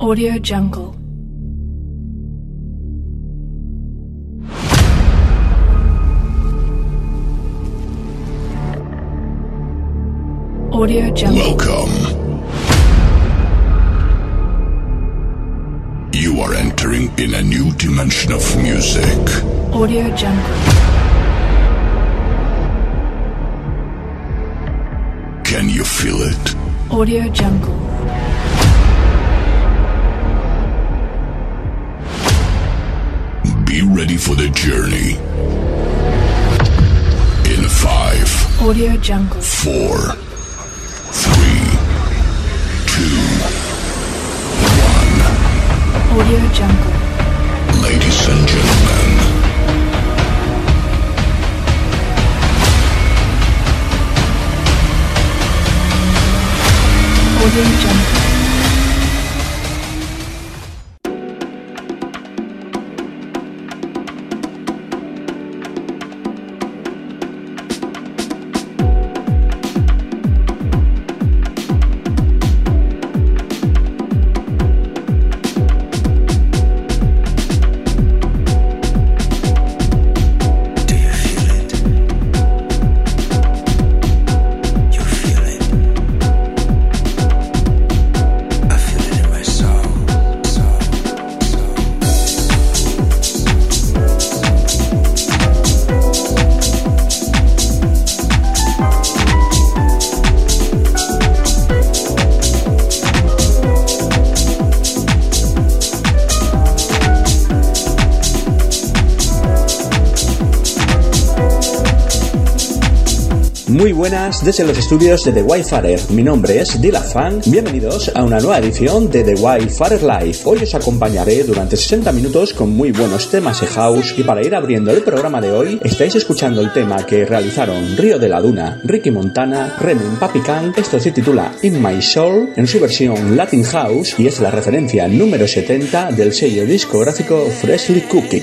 Audio Jungle. Audio Jungle. Welcome. You are entering in a new dimension of music. Audio Jungle. Can you feel it? Audio Jungle. Be ready for the journey. In five, Audio Jungle. four, three, two, Audio Jungle. ladies and gentlemen, Audio Jungle. Muy buenas desde los estudios de The Wildfire. Mi nombre es Fan. Bienvenidos a una nueva edición de The Wildfire Live. Hoy os acompañaré durante 60 minutos con muy buenos temas de house y para ir abriendo el programa de hoy estáis escuchando el tema que realizaron Río de la Duna, Ricky Montana, Remen Papi Kang. Esto se titula In My Soul en su versión Latin House y es la referencia número 70 del sello discográfico Freshly Cookie.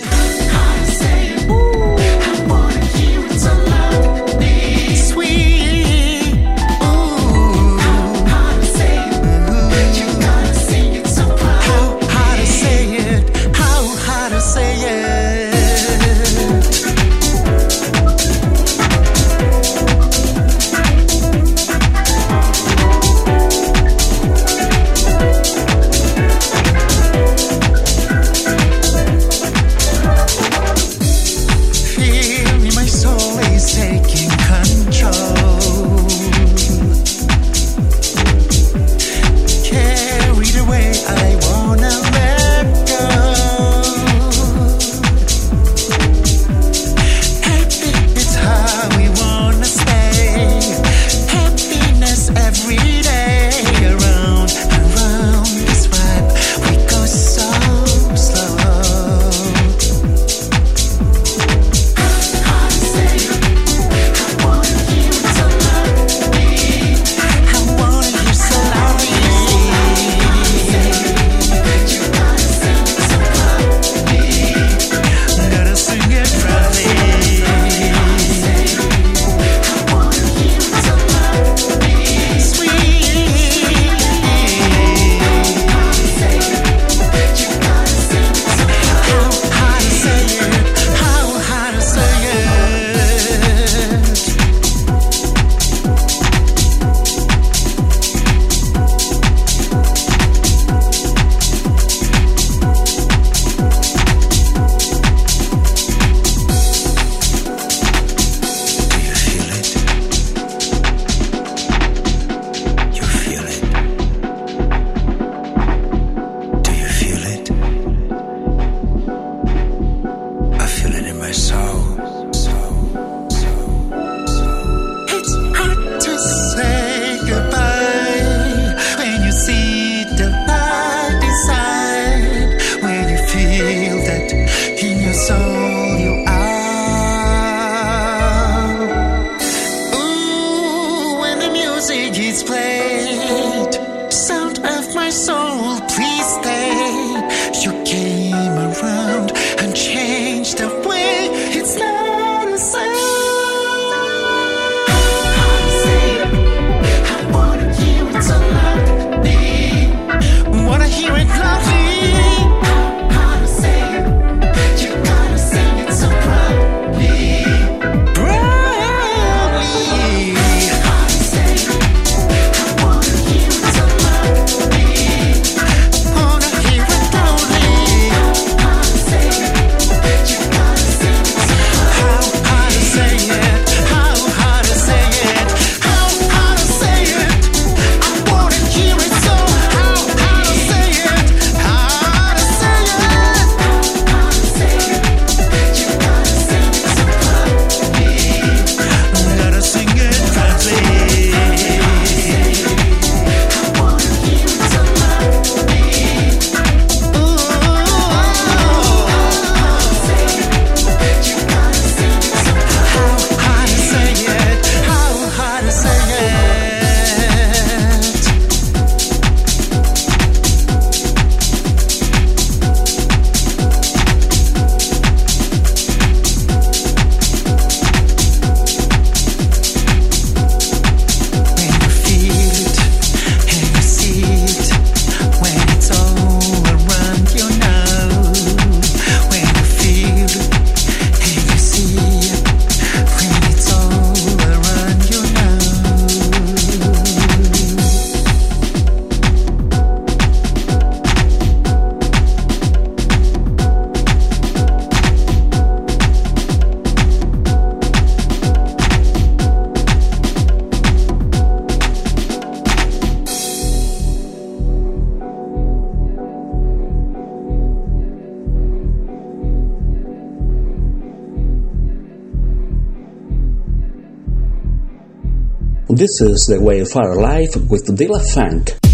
The way of our Life with Dilla Funk.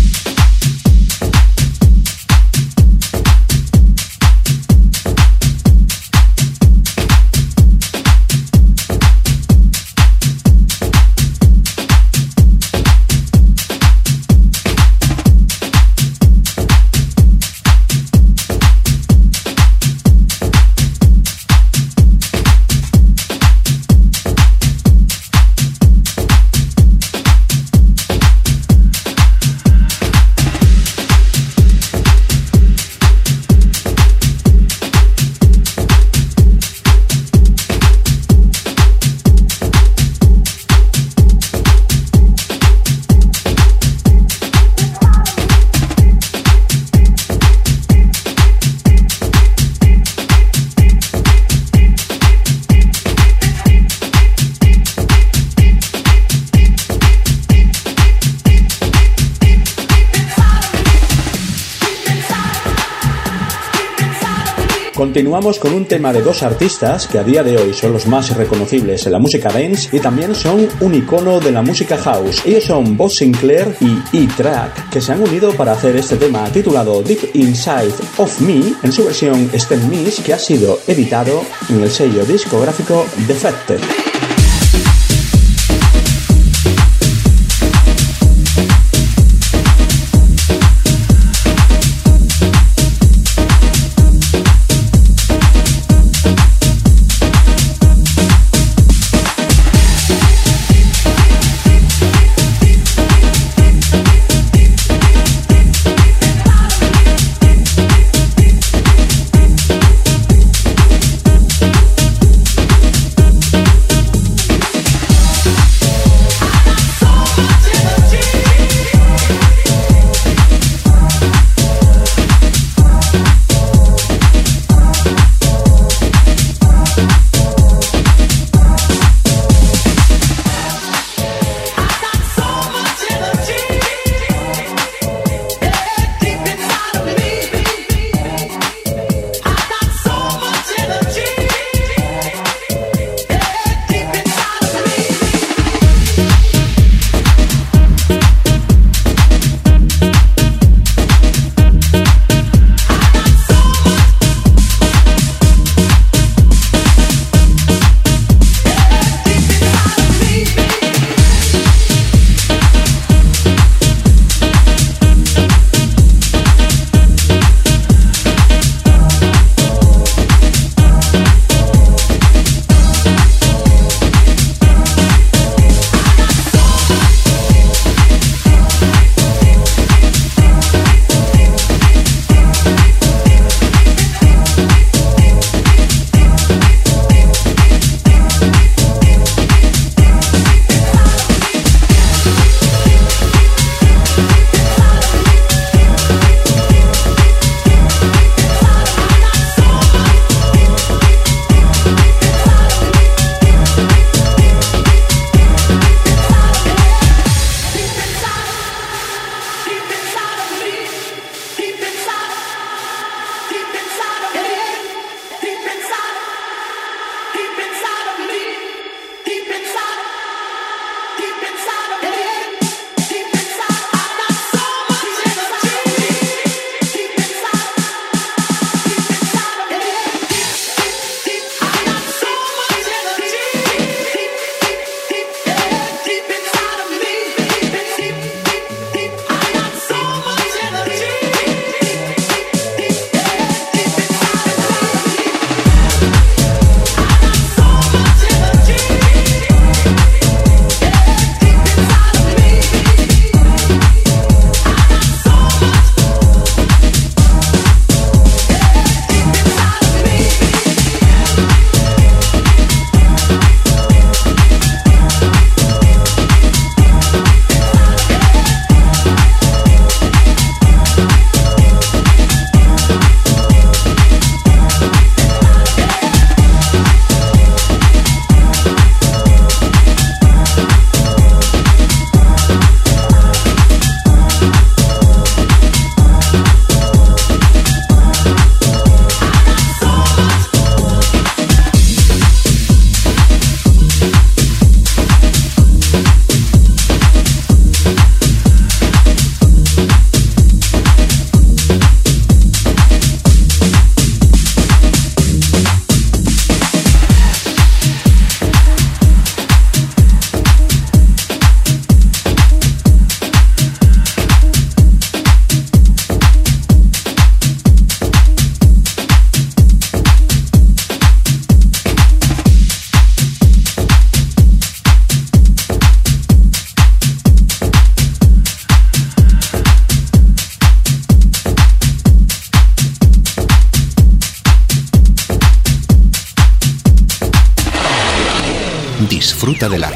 Continuamos con un tema de dos artistas que a día de hoy son los más reconocibles en la música dance y también son un icono de la música house. Ellos son Bob Sinclair y E-Track, que se han unido para hacer este tema titulado Deep Inside of Me en su versión Stem Miss que ha sido editado en el sello discográfico Defected.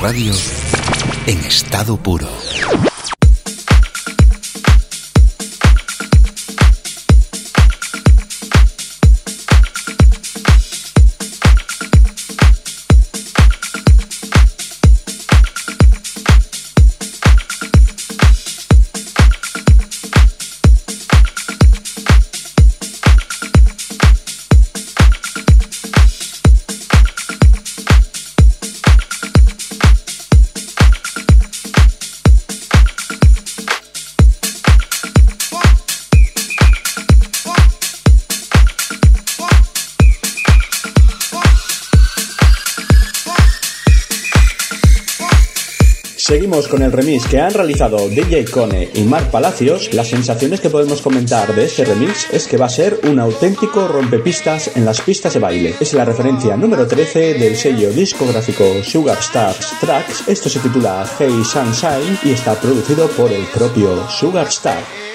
Radio en estado puro. Seguimos con el remix que han realizado DJ Cone y Mark Palacios. Las sensaciones que podemos comentar de este remix es que va a ser un auténtico rompepistas en las pistas de baile. Es la referencia número 13 del sello discográfico Sugar Stars Tracks. Esto se titula Hey Sunshine y está producido por el propio Sugar Star.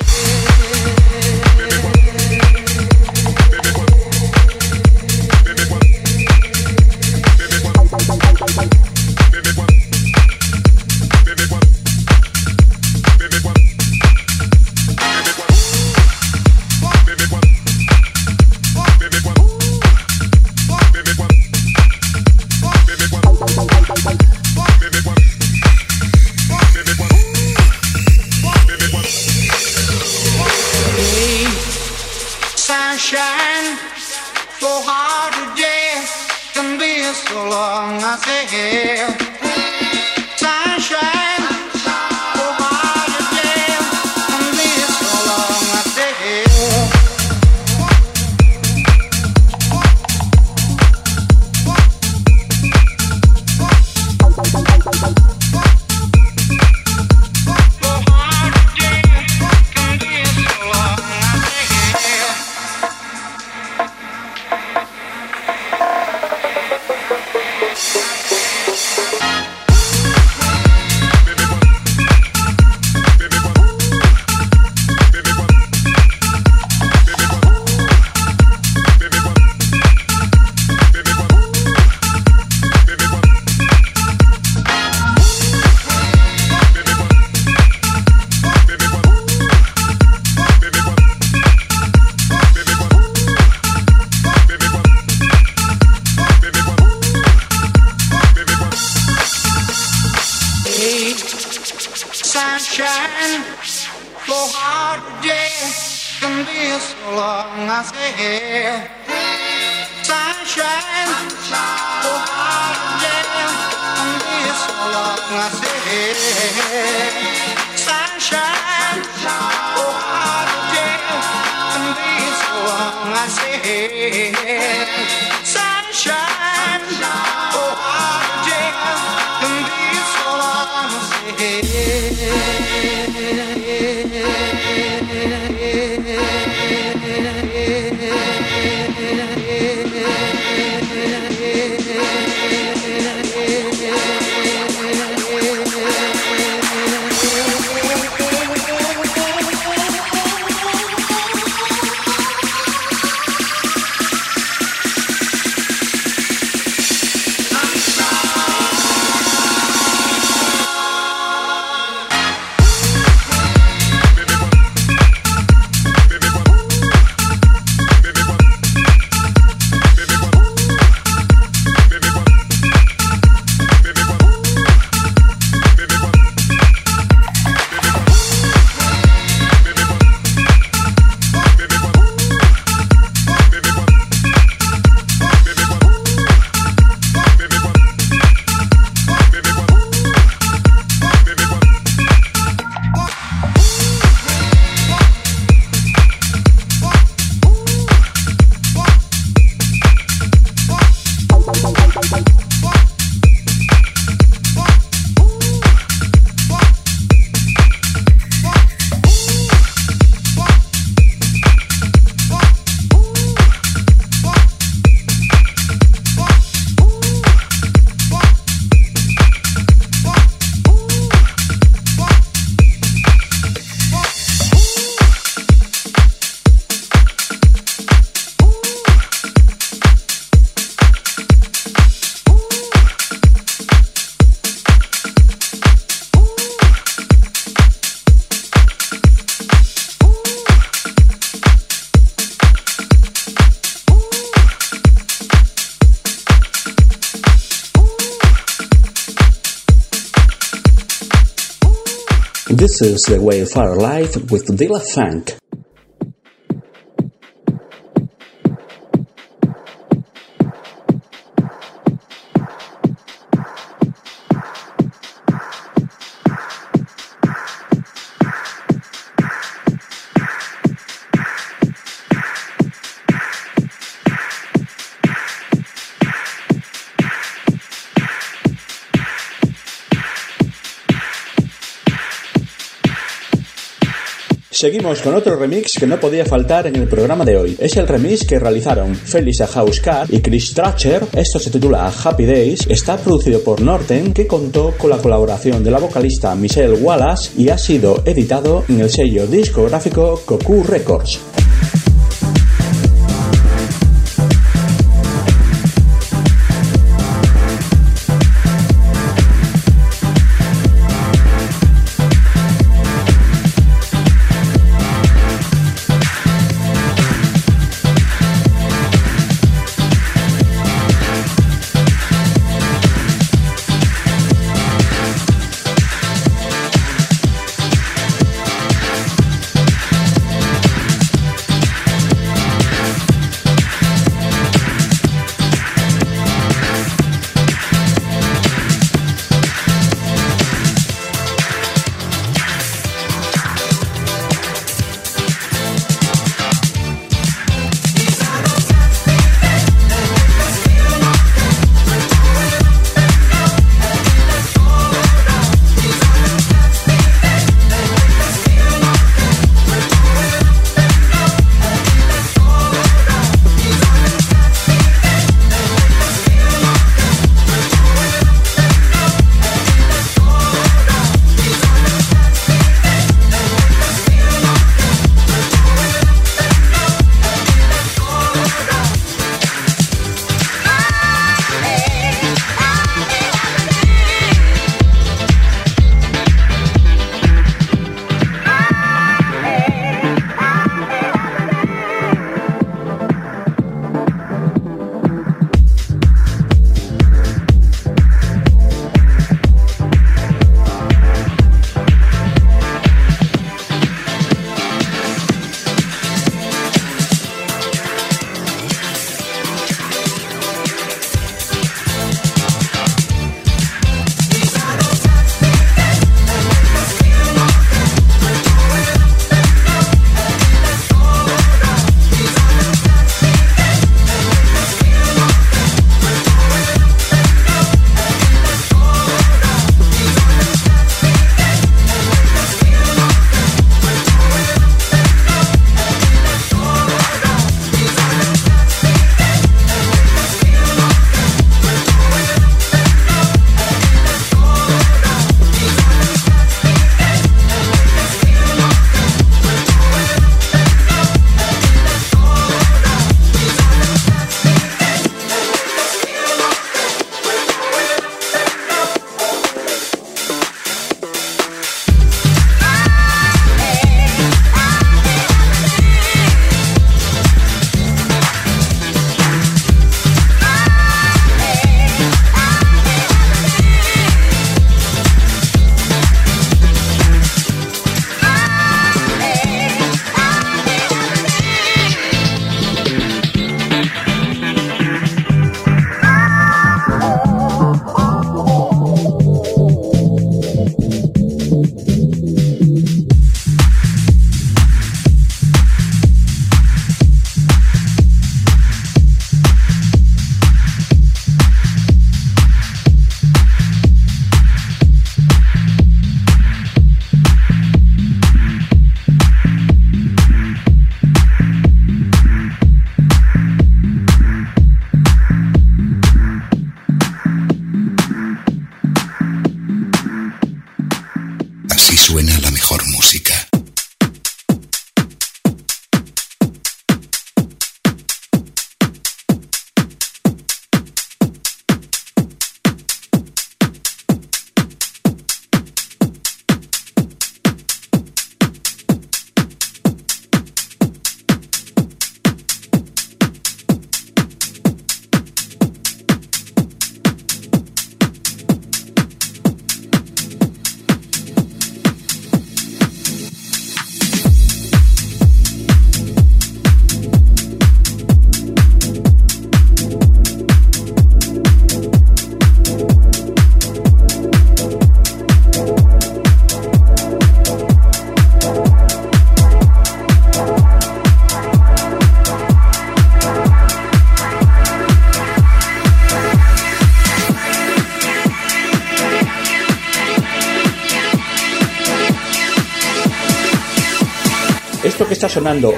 This is The Way of our Life with Dilla Funk. Seguimos con otro remix que no podía faltar en el programa de hoy. Es el remix que realizaron Felisa Housecar y Chris Tracher. Esto se titula Happy Days. Está producido por Norton, que contó con la colaboración de la vocalista Michelle Wallace y ha sido editado en el sello discográfico Cocu Records. suena la mejor música.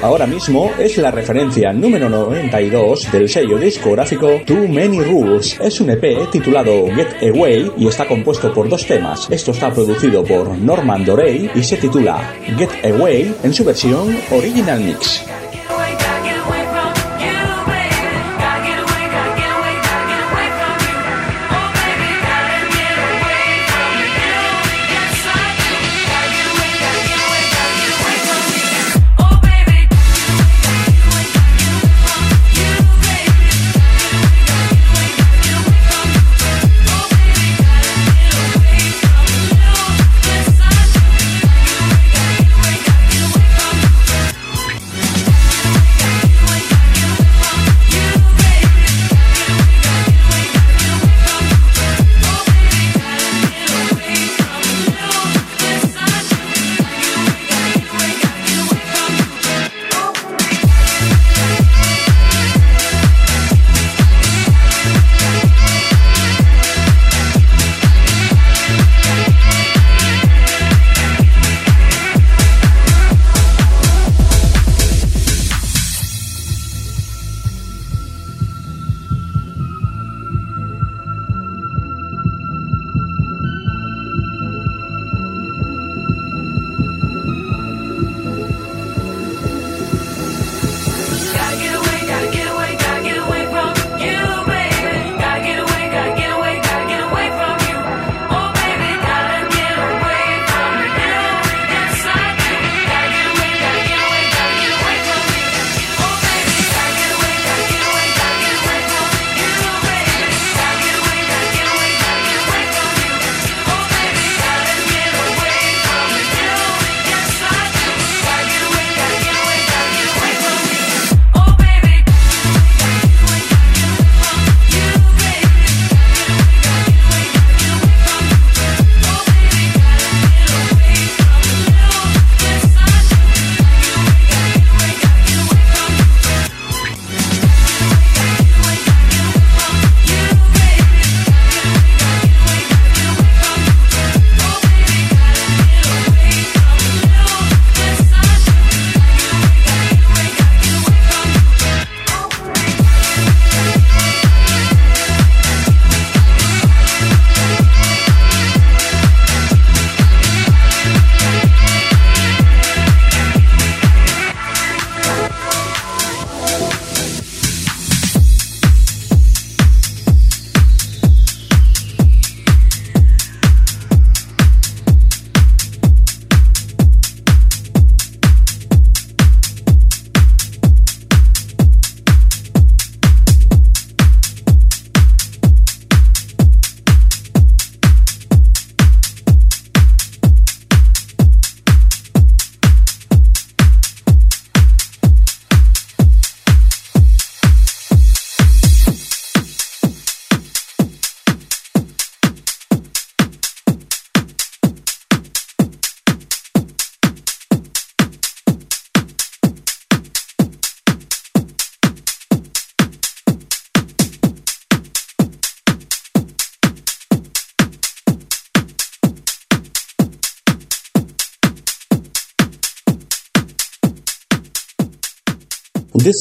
Ahora mismo es la referencia número 92 del sello discográfico Too Many Rules. Es un EP titulado Get Away y está compuesto por dos temas. Esto está producido por Norman Dorey y se titula Get Away en su versión Original Mix.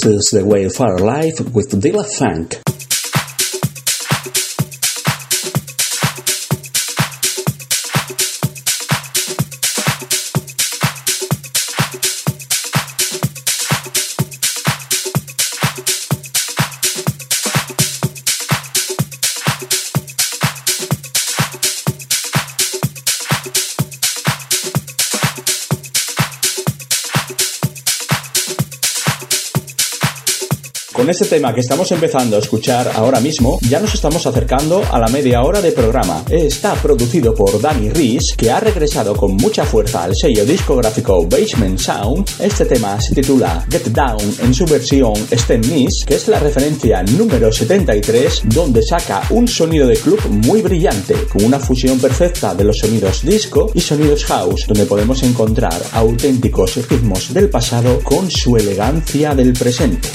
This is the way of our life with Dilla Funk. Tema que estamos empezando a escuchar ahora mismo, ya nos estamos acercando a la media hora de programa. Está producido por Danny Reese, que ha regresado con mucha fuerza al sello discográfico Basement Sound. Este tema se titula Get Down en su versión Stem Miss, que es la referencia número 73, donde saca un sonido de club muy brillante, con una fusión perfecta de los sonidos disco y sonidos house, donde podemos encontrar auténticos ritmos del pasado con su elegancia del presente.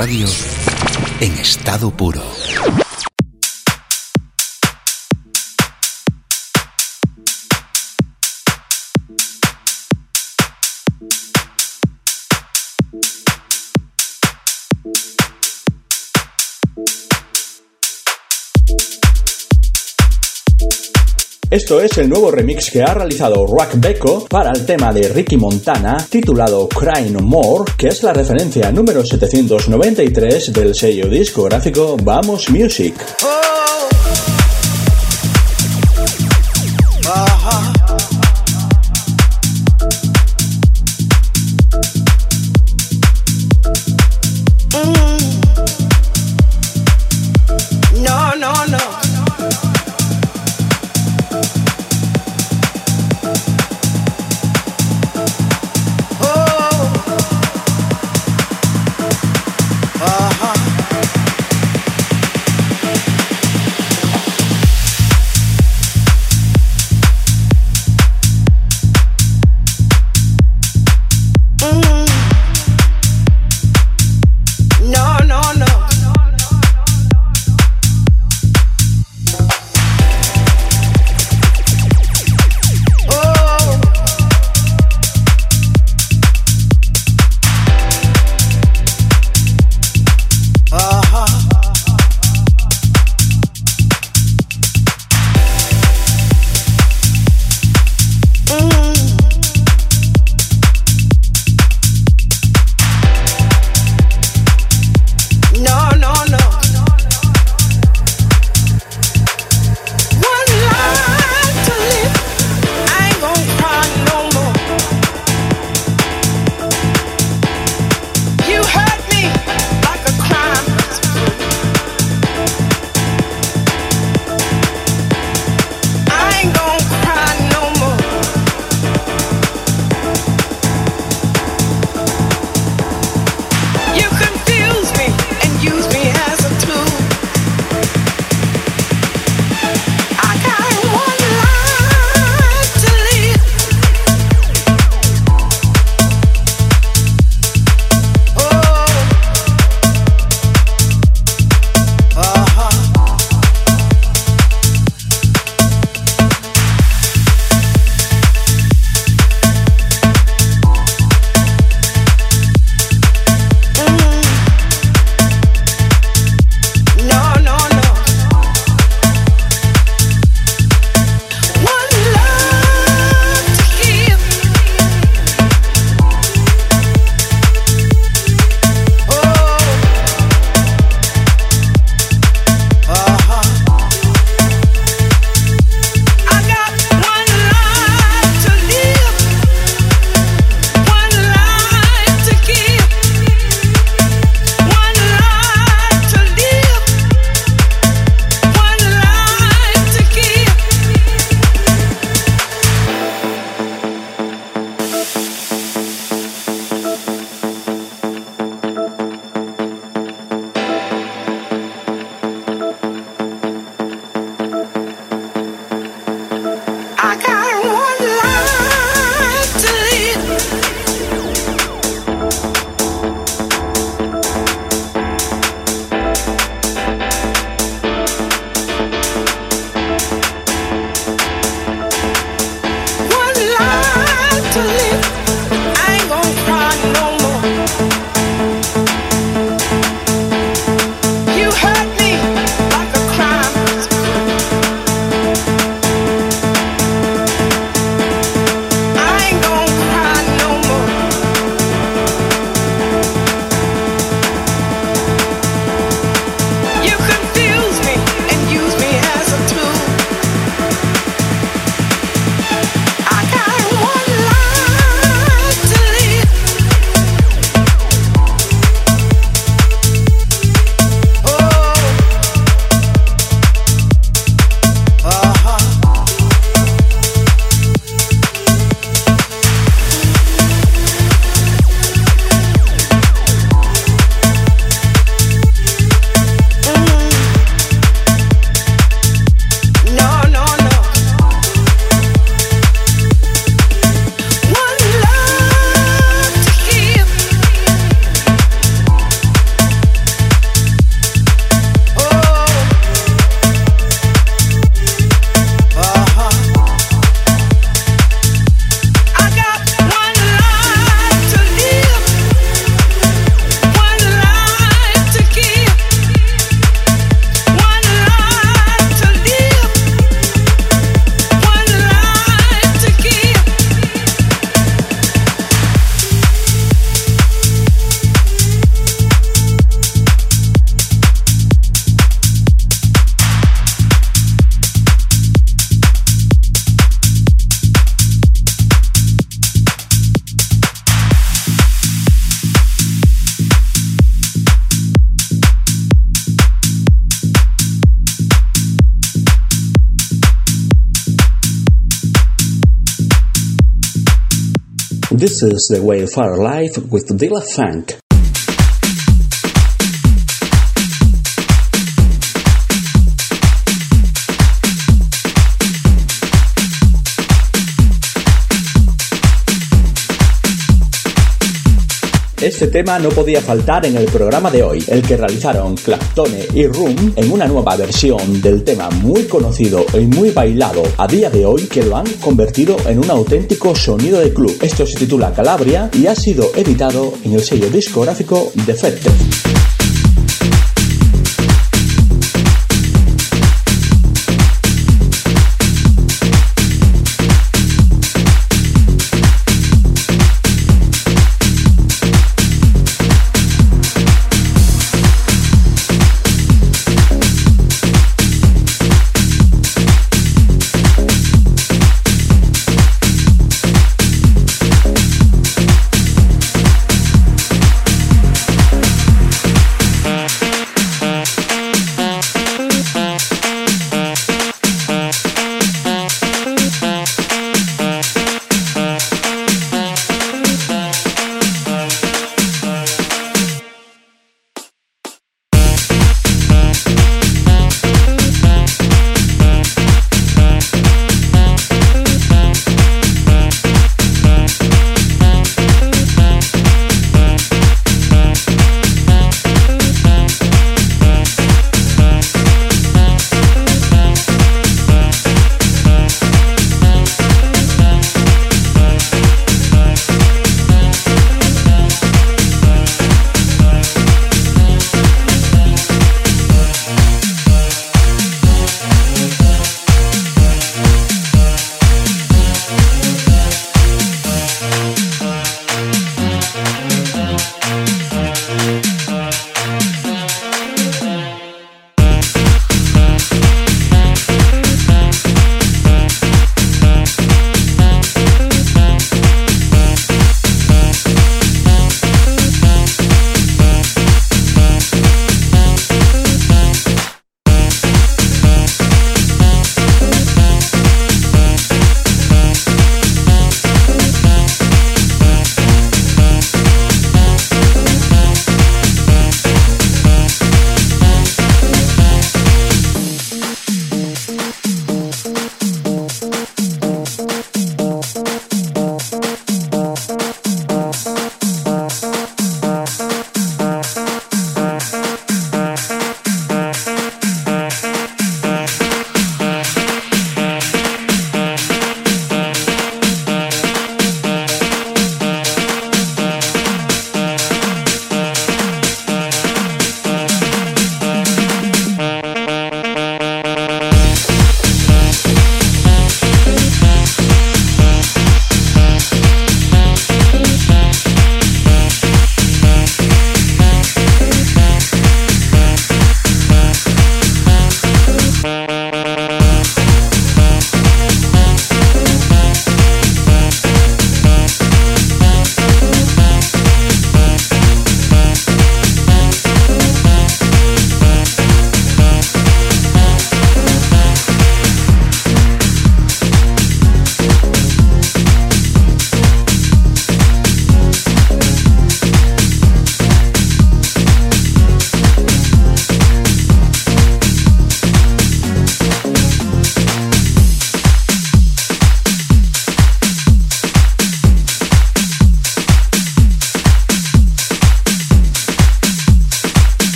Radio Esto es el nuevo remix que ha realizado Rock Beko para el tema de Ricky Montana titulado Cry No More, que es la referencia número 793 del sello discográfico Vamos Music. This is the way of Our Life with Dilla Funk. Este tema no podía faltar en el programa de hoy, el que realizaron Claptone y Room en una nueva versión del tema muy conocido y muy bailado a día de hoy que lo han convertido en un auténtico sonido de club. Esto se titula Calabria y ha sido editado en el sello discográfico Defected.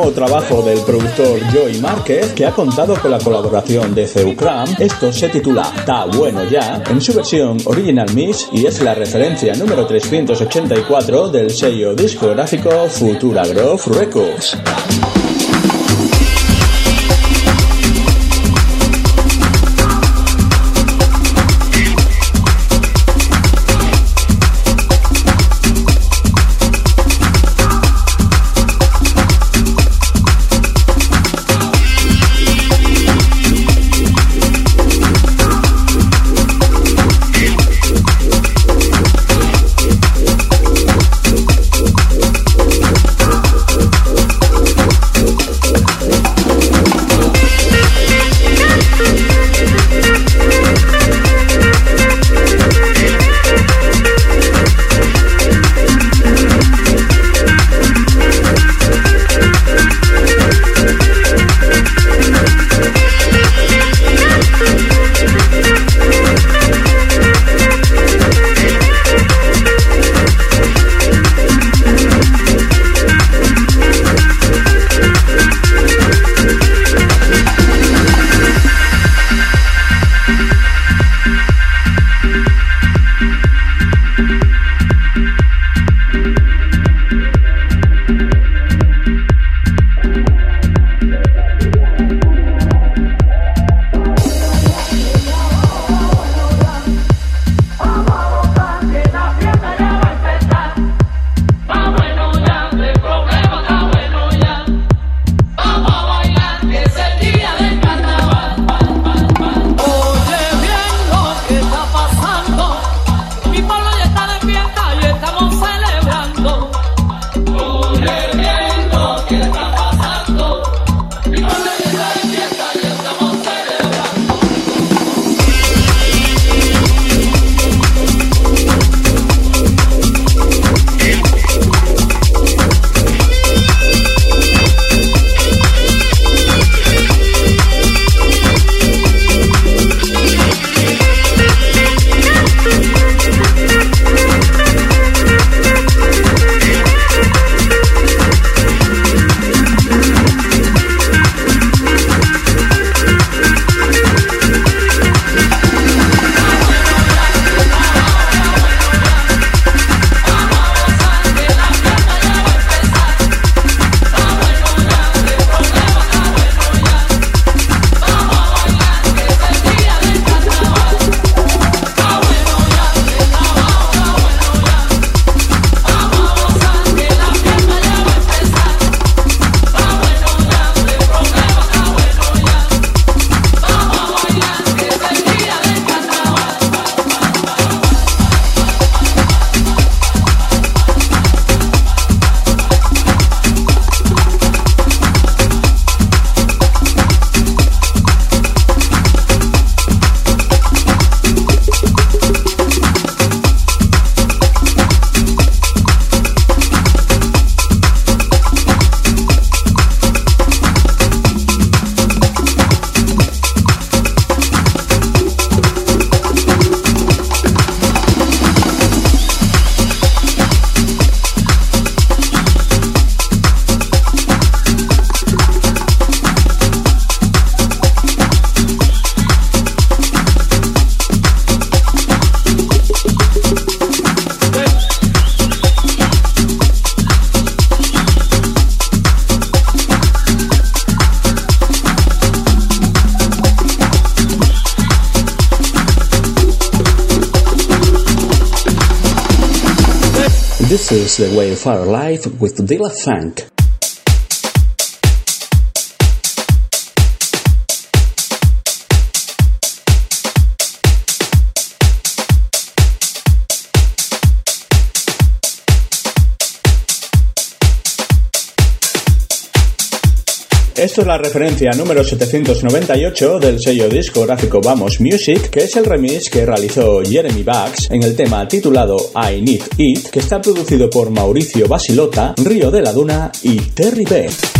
Nuevo trabajo del productor Joey Márquez que ha contado con la colaboración de Zeucram. Esto se titula Ta Bueno Ya en su versión Original Mix y es la referencia número 384 del sello discográfico Futura Grove Records. The way of our life with Dilla Funk. La referencia número 798 del sello discográfico Vamos Music, que es el remix que realizó Jeremy Bugs en el tema titulado I Need It, que está producido por Mauricio Basilota, Río de la Duna y Terry Beth.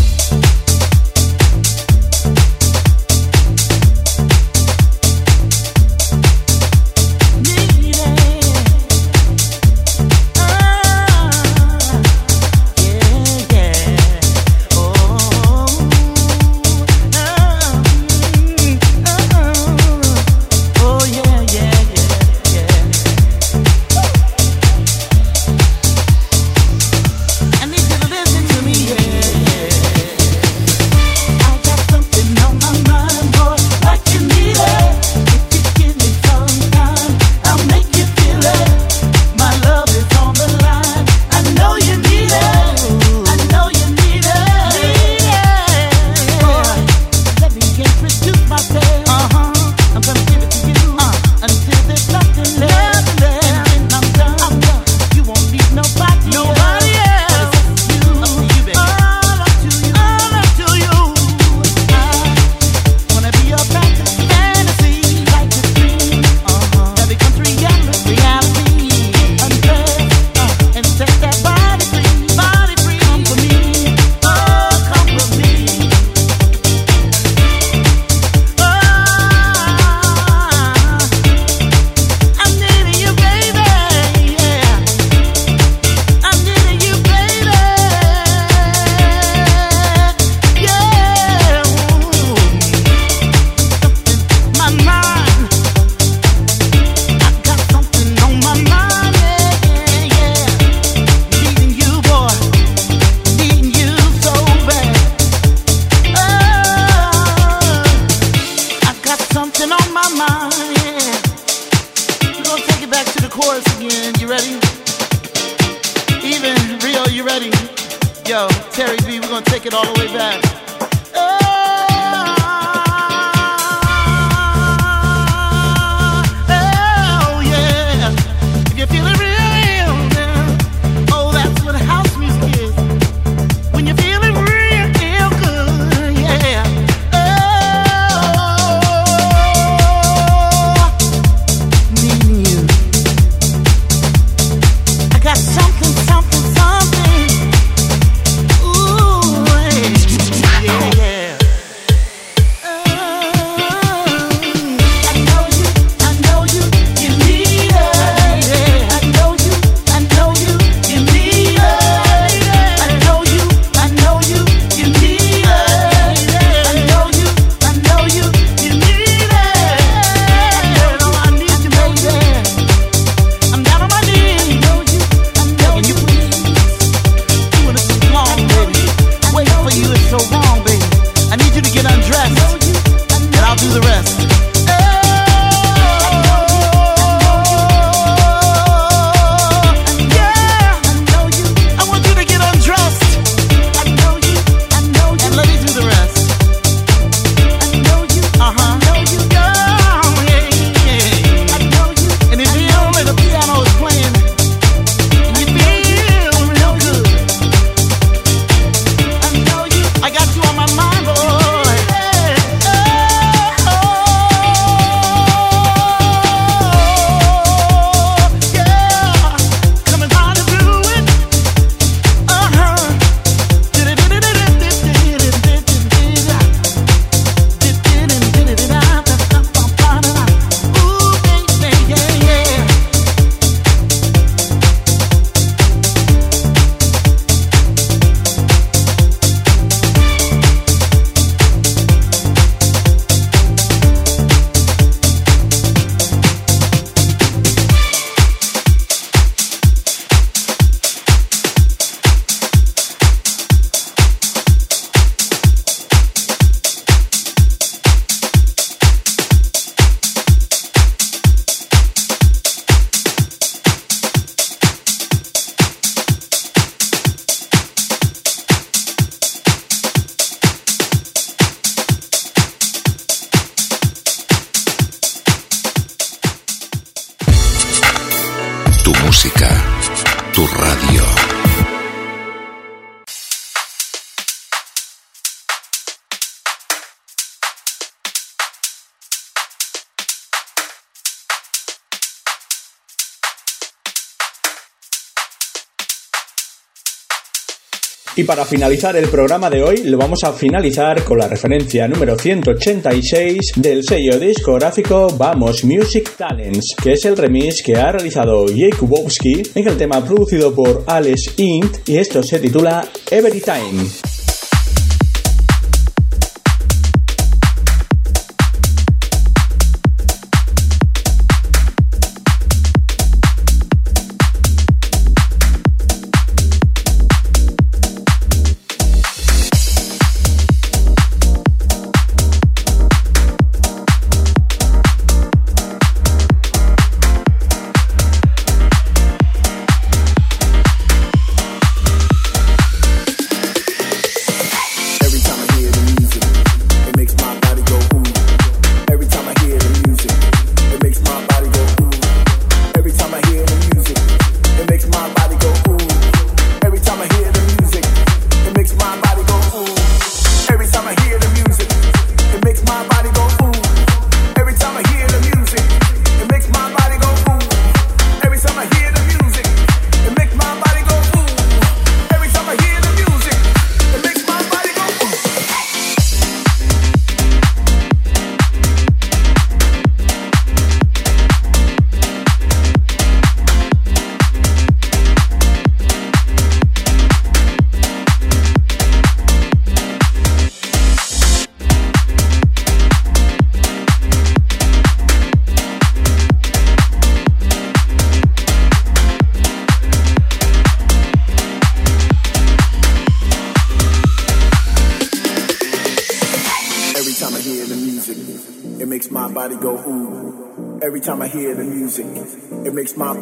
Y para finalizar el programa de hoy, lo vamos a finalizar con la referencia número 186 del sello discográfico Vamos Music Talents, que es el remix que ha realizado Jakubowski en el tema producido por Alex Int y esto se titula Every Time.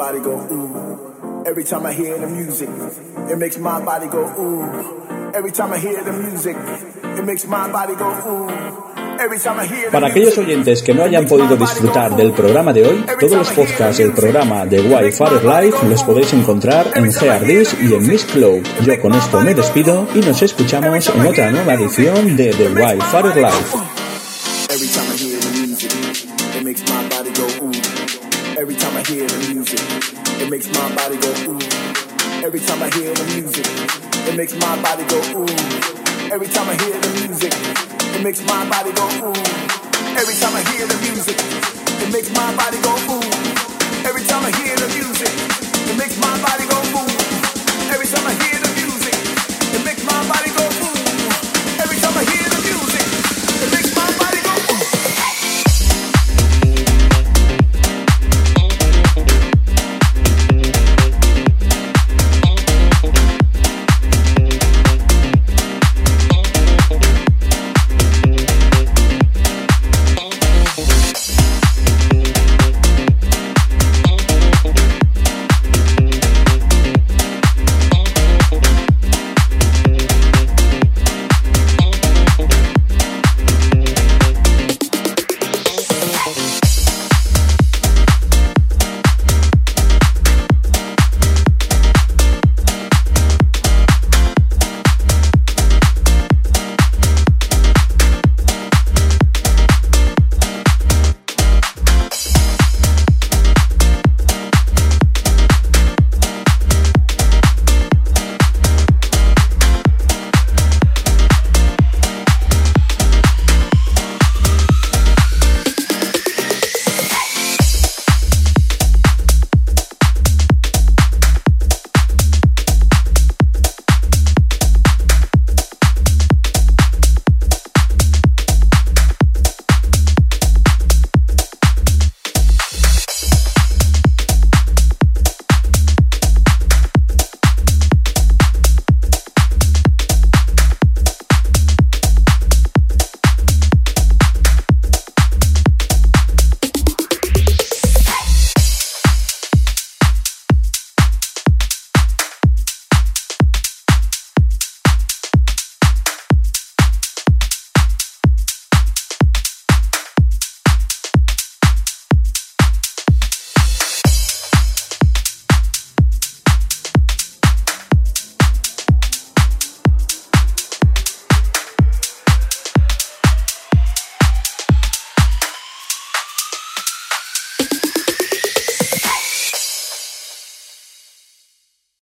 Body go ooh. Every time I hear the music, it makes my body go ooh. Every time I hear the music, it makes my body go ooh. Para aquellos oyentes que no hayan podido disfrutar del programa de hoy, todos los podcasts del programa de Wi-Fi Live los podéis encontrar en Geardis y en Miss Cloud. Yo con esto me despido y nos escuchamos en otra nueva edición de The Wi-Fi Live.